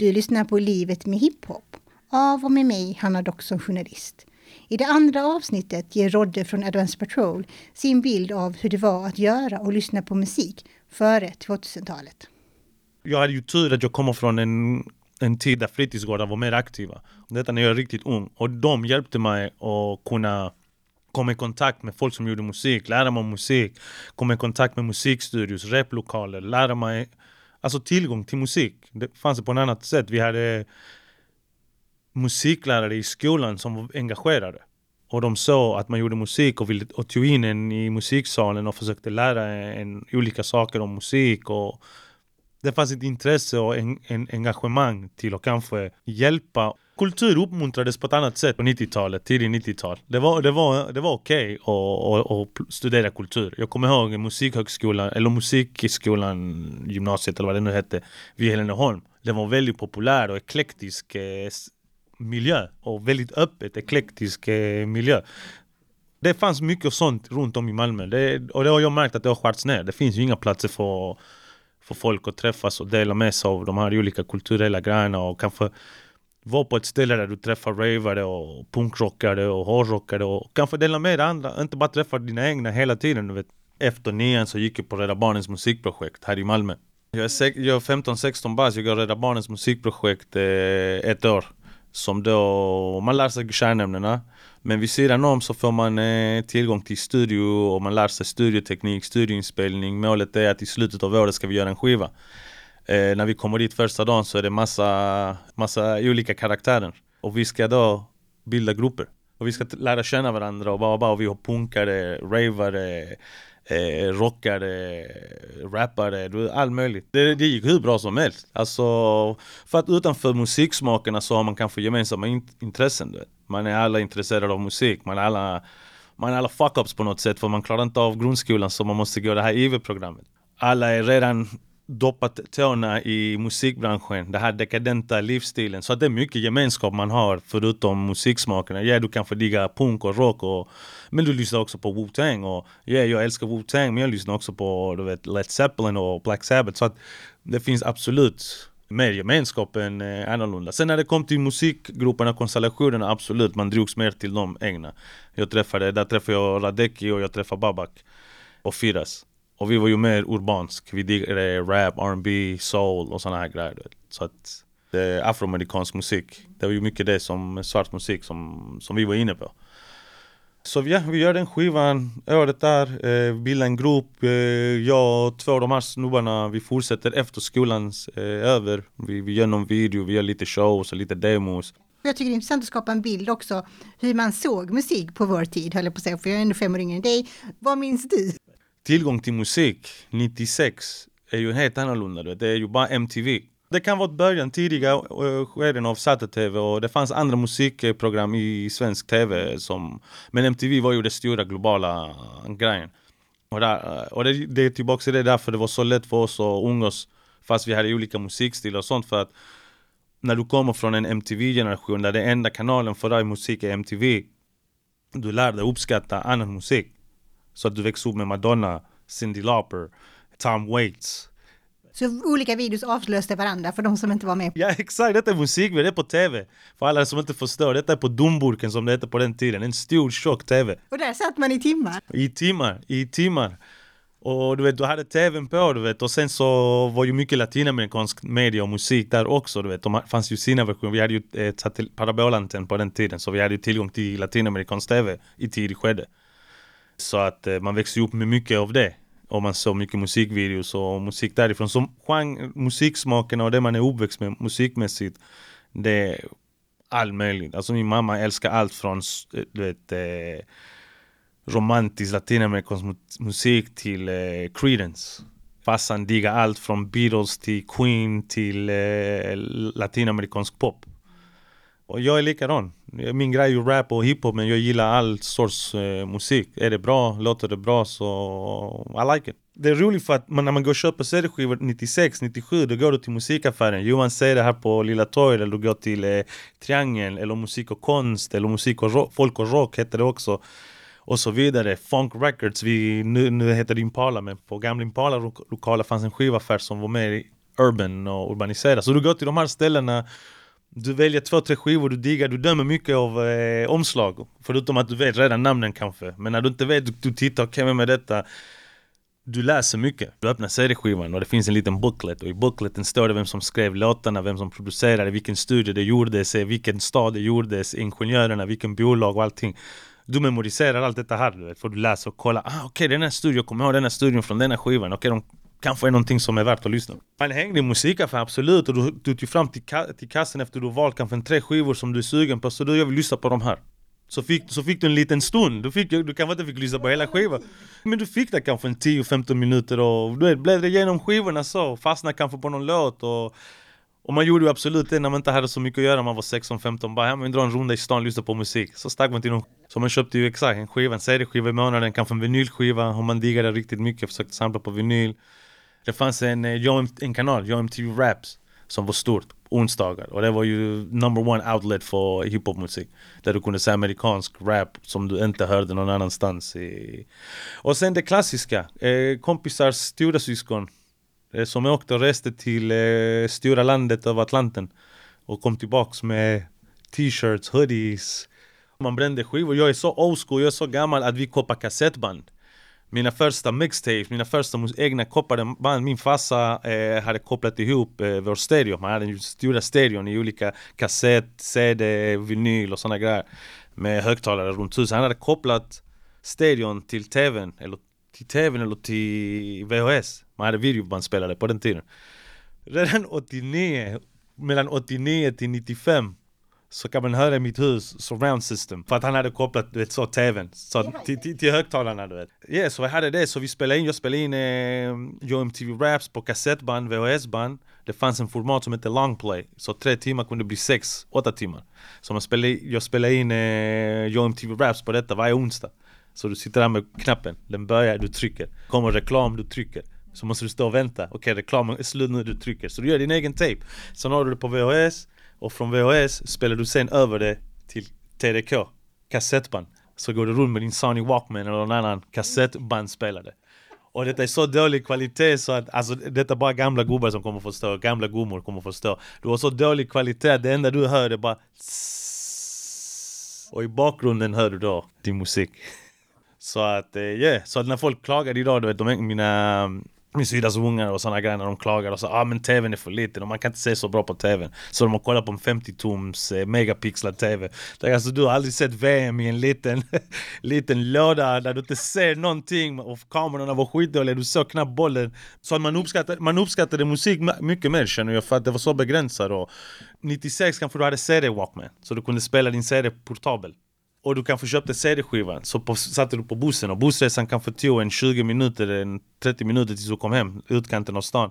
Du lyssnar på Livet med hiphop av och med mig, Hanna Dock som journalist. I det andra avsnittet ger Rodde från Advance Patrol sin bild av hur det var att göra och lyssna på musik före 2000-talet. Jag hade ju tur att jag kommer från en, en tid där fritidsgårdar var mer aktiva. Detta när jag var riktigt ung. Och de hjälpte mig att kunna komma i kontakt med folk som gjorde musik, lära mig musik, komma i kontakt med musikstudios, replokaler, lära mig Alltså tillgång till musik. Det fanns det på ett annat sätt. Vi hade musiklärare i skolan som var engagerade. Och de såg att man gjorde musik och, ville, och tog in en i musiksalen och försökte lära en olika saker om musik. Och det fanns ett intresse och en, en engagemang till att kanske hjälpa. Kultur uppmuntrades på ett annat sätt på 90-talet, tidigt 90-tal. Det var, det var, det var okej okay att, att, att studera kultur. Jag kommer ihåg musikhögskolan, eller musikskolan, gymnasiet eller vad det nu hette, vid Heleneholm. Det var väldigt populär och eklektisk eh, miljö och väldigt öppet, eklektisk eh, miljö. Det fanns mycket sånt runt om i Malmö det, och det har jag märkt att det har skärts ner. Det finns ju inga platser för, för folk att träffas och dela med sig av de här olika kulturella grejerna och kanske vara på ett ställe där du träffar ravare och punkrockare och hårdrockare och kanske dela med dig andra, inte bara träffa dina egna hela tiden. Du vet. Efter nian så gick jag på Rädda Barnens musikprojekt här i Malmö. Jag är, jag är 15-16 bast, jag går Rädda Barnens musikprojekt eh, ett år som då, man lär sig kärnämnena men vid sidan om så får man eh, tillgång till studio och man lär sig studioteknik, studioinspelning. Målet är att i slutet av året ska vi göra en skiva. Eh, när vi kommer dit första dagen så är det massa, massa olika karaktärer. Och vi ska då bilda grupper. Och vi ska lära känna varandra och bara, bara och vi har punkare, ravare, eh, rockare, rappare, allt möjligt. Det, det gick hur bra som helst. Alltså, för att utanför musiksmakerna så har man kanske gemensamma in, intressen. Du vet. Man är alla intresserade av musik, man är alla man är alla fuck-ups på något sätt för man klarar inte av grundskolan så man måste gå det här IV-programmet. Alla är redan doppat tårna i musikbranschen, den här dekadenta livsstilen. Så det är mycket gemenskap man har förutom musiksmakerna. Ja, du kan få digga punk och rock, och, men du lyssnar också på Wu-Tang. Och ja, jag älskar Wu-Tang, men jag lyssnar också på du vet, Led Zeppelin och Black Sabbath. Så att det finns absolut mer gemenskap än eh, annorlunda. Sen när det kom till musikgrupperna, konstellationerna, absolut, man drogs mer till de egna. Jag träffade, där träffade jag Radecki och jag träffade Babak och Firas. Och vi var ju mer urbansk. Vi diggade rap, R&B, soul och såna här grejer. Så att det är afroamerikansk musik. Det var ju mycket det som svart musik som, som vi var inne på. Så ja, vi gör den skivan året där, eh, bildar en grupp. Eh, jag och två av de här snubbarna, vi fortsätter efter skolans eh, över. Vi, vi gör någon video, vi gör lite shows och lite demos. Jag tycker det är intressant att skapa en bild också hur man såg musik på vår tid, höll jag på att säga, för jag är ändå fem år yngre än dig. Vad minns du? Tillgång till musik 96 är ju helt annorlunda. Det är ju bara MTV. Det kan vara början, tidiga eh, skeden av Satte-TV och det fanns andra musikprogram i svensk TV som... Men MTV var ju den stora globala grejen. Och, där, eh, och det, det är tillbaka till det därför det var så lätt för oss att umgås fast vi hade olika musikstilar och sånt för att när du kommer från en MTV-generation där den enda kanalen för dig musik är MTV du lär dig uppskatta annan musik så att du växer upp med Madonna, Cyndi Lauper, Tom Waits. Så olika videos avslöste varandra för de som inte var med? Ja exakt, detta är musikvideo, det är på TV. För alla som inte förstår, detta är på Dumburken som det hette på den tiden. En stor tjock TV. Och där satt man i timmar? I timmar, i timmar. Och du vet, du hade tvn på du vet och sen så var ju mycket latinamerikansk media och musik där också du vet. De fanns ju sina versioner, vi hade ju eh, parabolantenn på den tiden så vi hade ju tillgång till latinamerikansk tv i tidig skede. Så att eh, man växer upp med mycket av det. Och man såg mycket musikvideos och musik därifrån. Så genre, musiksmaken och det man är uppväxt med musikmässigt, det är allt möjligt. Alltså min mamma älskar allt från eh, du vet, eh, romantisk latinamerikansk musik till eh, Creedence. Farsan diggar allt från Beatles till Queen till eh, latinamerikansk pop. Och jag är likadan. Min grej är ju rap och hiphop men jag gillar all sorts eh, musik. Är det bra, låter det bra så I like it. Det är roligt för att man, när man går och köper CD-skivor 96, 97 då går du till musikaffären. Johan säger det här på Lilla Torget eller du går till eh, Triangeln eller Musik och konst eller Musik och rock, Folk och rock heter det också. Och så vidare. Funk Records, vi, nu, nu heter det Impala men på gamla Impala-lokaler fanns en skivaffär som var mer urban och urbaniserad. Så du går till de här ställena du väljer två, tre skivor du diggar, du dömer mycket av eh, omslag. Förutom att du vet redan namnen kanske. Men när du inte vet, du, du tittar, okej okay, med detta? Du läser mycket. Du öppnar CD-skivan och det finns en liten booklet och i bookleten står det vem som skrev låtarna, vem som producerade, vilken studio det gjordes, vilken stad det gjordes, ingenjörerna, vilken bolag och allting. Du memoriserar allt detta här du vet, för du läser och kollar, ah okej okay, den här studion, kommer ihåg den här studion från den här skivan, okej okay, de kanske är någonting som är värt att lyssna på. Man hängde i musikaffär, absolut, och du, du tog fram till, ka till kassen efter du valt kanske en tre skivor som du är sugen på, så du jag vill lyssna på de här. Så fick, så fick du en liten stund, du, fick, du kanske inte fick lyssna på hela skivan Men du fick det kanske en 10-15 minuter och du bläddrade igenom skivorna så, fastnade kanske på någon låt och och man gjorde ju absolut det när man inte hade så mycket att göra, man var 16-15 bara ja men dra en runda i stan, och lyssna på musik Så stack man till någon Så man köpte ju exakt en skiva, en CD-skiva i månaden, kanske en vinylskiva om man diggade riktigt mycket, försökte samla på vinyl det fanns en, eh, en kanal, JMTV Raps Som var stort, onsdagar och det var ju number one outlet för hiphopmusik Där du kunde se amerikansk rap som du inte hörde någon annanstans i... Och sen det klassiska, eh, kompisars storasyskon Eh, som åkte och reste till eh, stora landet över Atlanten och kom tillbaks med t-shirts, hoodies. Man brände skivor. Jag är så old school, jag är så gammal att vi koppar kassettband. Mina första mixtapes, mina första egna kopplade band. Min farsa eh, hade kopplat ihop eh, vår stereo. Man hade ju stora stereon i olika kassett, CD, vinyl och sådana grejer. Med högtalare runt huset. Han hade kopplat stereon till tvn, eller till tvn eller till VHS. Man hade videobandspelare på den tiden. Redan 89, mellan 89 till 95 så kan man höra i mitt hus surround system. För att han hade kopplat du vet, så tvn så, till, till, till högtalarna du vet. Ja, yeah, så jag hade det. Så vi spelade in, jag spelade in eh, MTV Raps på kassettband, VHS-band. Det fanns en format som hette long play. Så tre timmar kunde bli sex, åtta timmar. Så man spelade, jag spelade in eh, MTV Raps på detta varje onsdag. Så du sitter där med knappen, den börjar, du trycker. Kommer reklam, du trycker. Så måste du stå och vänta. Okej, okay, reklamen är slut nu, du trycker. Så du gör din egen tape. Sen har du det på VHS. Och från VHS spelar du sen över det till TDK, kassettband. Så går du runt med din Sony Walkman eller någon annan kassettbandspelare. Och detta är så dålig kvalitet så att, alltså detta är bara gamla gubbar som kommer förstå, gamla gummor kommer förstå. Du har så dålig kvalitet, det enda du hör är bara och i bakgrunden hör du då din musik. Så att, ja, yeah. så att när folk klagar idag, du vet, de, mina min syrras ungar och såna grejer när de klagar och så ah men tvn är för liten och man kan inte se så bra på tvn. Så de har kollat på en 50-tums eh, megapixlad tv. Alltså du har aldrig sett VM i en liten, liten låda där du inte ser någonting och kamerorna var skitdåliga, du såg knappt bollen. Så att man uppskattade, man uppskattade musik mycket mer känner jag för att det var så begränsat. Och 96 kanske du hade CD Walkman, så du kunde spela din CD portabel och du kanske köpte CD-skivan, så på, satte du på bussen och bussresan kanske tog en 20 minuter, en 30 minuter tills du kom hem, utkanten av stan.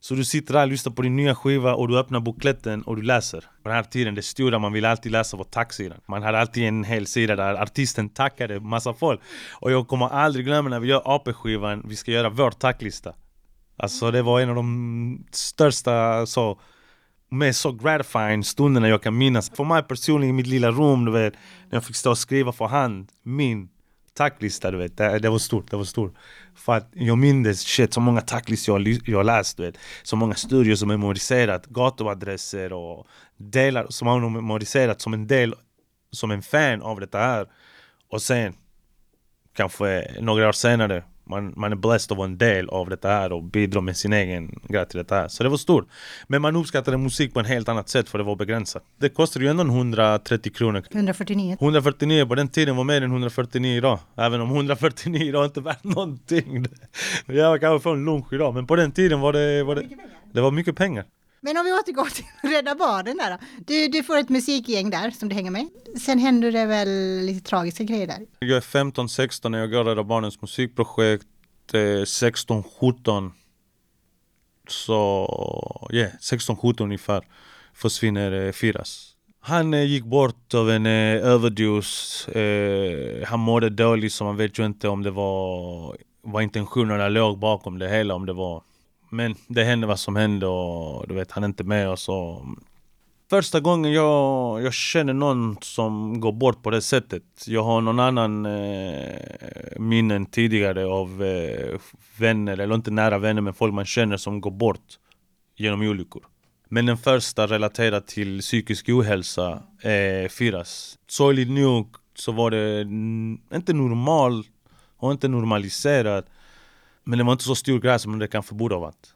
Så du sitter där och lyssnar på din nya skiva och du öppnar bukletten och du läser. På den här tiden, det stora man ville alltid läsa var tacksidan. Man hade alltid en hel sida där artisten tackade massa folk. Och jag kommer aldrig glömma när vi gör AP-skivan, vi ska göra vår tacklista. Alltså det var en av de största så med så gratifying stunderna jag kan minnas. För mig personligen i mitt lilla rum, du vet, när jag fick stå och skriva för hand, min tacklista, du vet. Det, det var stort, det var stort. För att jag minns shit, så många tacklistor jag, jag läst, du vet. Så många studier som memoriserat, gatuadresser och delar som har memoriserat som en del, som en fan av det här. Och sen, kanske några år senare, man, man är blessed att vara en del av det här och bidra med sin egen grej till det här. Så det var stort. Men man uppskattade musik på ett helt annat sätt för det var begränsat. Det kostade ju ändå 130 kronor. 149. 149 på den tiden var mer än 149 idag. Även om 149 idag inte värt någonting. Jag kan få en lunch idag. Men på den tiden var det, var det, det var mycket pengar. Men om vi återgår till Rädda Barnen där Du, du får ett musikgäng där som du hänger med. Sen händer det väl lite tragiska grejer där? Jag är 15-16 när jag går Rädda Barnens musikprojekt. Eh, 16-17 så, ja, yeah, 16-17 ungefär försvinner eh, Firas. Han eh, gick bort av en eh, överdos. Eh, han mådde dåligt så man vet ju inte om det var vad intentionerna låg bakom det hela. Om det var men det hände vad som hände och du vet, han är inte med oss. Och... Första gången jag, jag känner någon som går bort på det sättet. Jag har någon annan eh, minnen tidigare av eh, vänner, eller inte nära vänner men folk man känner som går bort genom olyckor. Men den första relaterad till psykisk ohälsa är Firas. Sorgligt nog så var det inte normal och inte normaliserat. Men det var inte så stor grej som det kanske borde ha varit.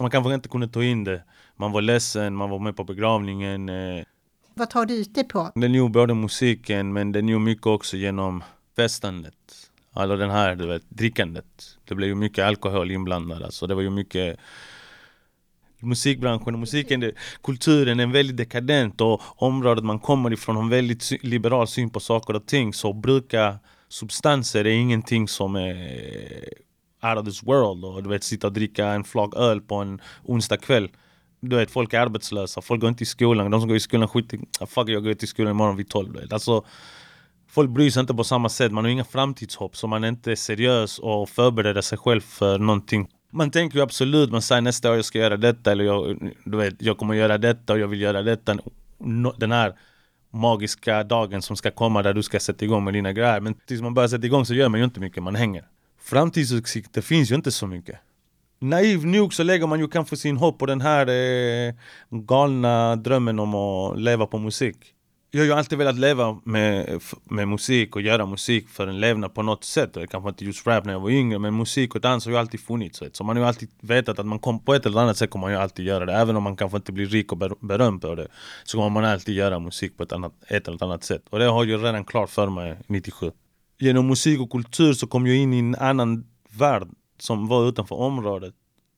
Man kanske inte kunde ta in det. Man var ledsen, man var med på begravningen. Eh. Vad tar du ut det på? Det är nog både musiken men det är nog mycket också genom festandet. Alltså den här, du vet, drickandet. Det blev ju mycket alkohol inblandad alltså. Det var ju mycket musikbranschen och musiken, det, kulturen är väldigt dekadent och området man kommer ifrån har en väldigt liberal syn på saker och ting. Så bruka substanser är ingenting som är out of this world. Och du vet, sitta och dricka en flak öl på en onsdag kväll. Du vet, folk är arbetslösa, folk går inte i skolan. De som går i skolan skiter ah, fuck jag går till skolan imorgon vid tolv. Alltså, folk bryr sig inte på samma sätt. Man har inga framtidshopp, så man är inte seriös och förbereder sig själv för någonting. Man tänker ju absolut, man säger nästa år jag ska göra detta eller jag, du vet, jag kommer göra detta och jag vill göra detta. Den här magiska dagen som ska komma där du ska sätta igång med dina grejer. Men tills man börjar sätta igång så gör man ju inte mycket, man hänger. Framtidsutsikter finns ju inte så mycket. Naiv nog så lägger man ju kanske sin hopp på den här eh, galna drömmen om att leva på musik. Jag har ju alltid velat leva med, med musik och göra musik för en levnad på något sätt. Kanske inte just rap när jag var yngre men musik och dans har ju alltid funnits. Så man har ju alltid vetat att man kom, på ett eller annat sätt kommer man ju alltid göra det. Även om man kanske inte blir rik och berömd på det. Så kommer man alltid göra musik på ett, annat, ett eller annat sätt. Och det har jag redan klart för mig 97 genom musik och kultur så kom jag in i en annan värld som var utanför området.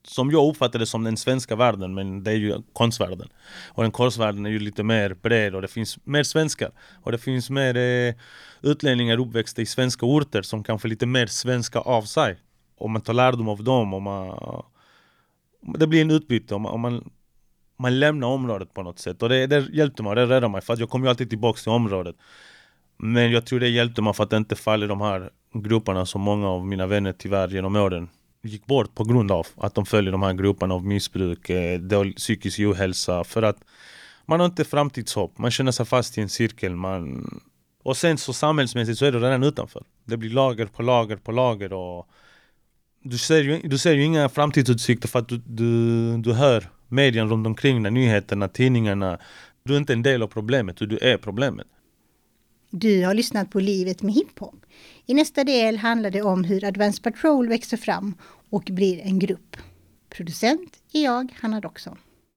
Som jag uppfattade som den svenska världen, men det är ju konstvärlden. Och den konstvärlden är ju lite mer bred och det finns mer svenskar. Och det finns mer eh, utlänningar uppväxta i svenska orter som kanske lite mer svenska av sig. Om man tar lärdom av dem och man... Det blir en utbyte om man, om man, man lämnar området på något sätt. Och det, det hjälpte mig, det räddade mig. För jag kom ju alltid tillbaka till området. Men jag tror det hjälpte mig för att inte falla i de här grupperna som många av mina vänner tyvärr genom åren gick bort på grund av att de följer de här grupperna av missbruk, eh, psykisk ohälsa. För att man har inte framtidshopp, man känner sig fast i en cirkel. Man... Och sen så samhällsmässigt så är du redan utanför. Det blir lager på lager på lager och du ser ju, du ser ju inga framtidsutsikter för att du, du, du hör medien runt omkring dig, nyheterna, tidningarna. Du är inte en del av problemet, du är problemet. Du har lyssnat på Livet med hiphop. I nästa del handlar det om hur Advance Patrol växer fram och blir en grupp. Producent är jag, Hanna Doxon.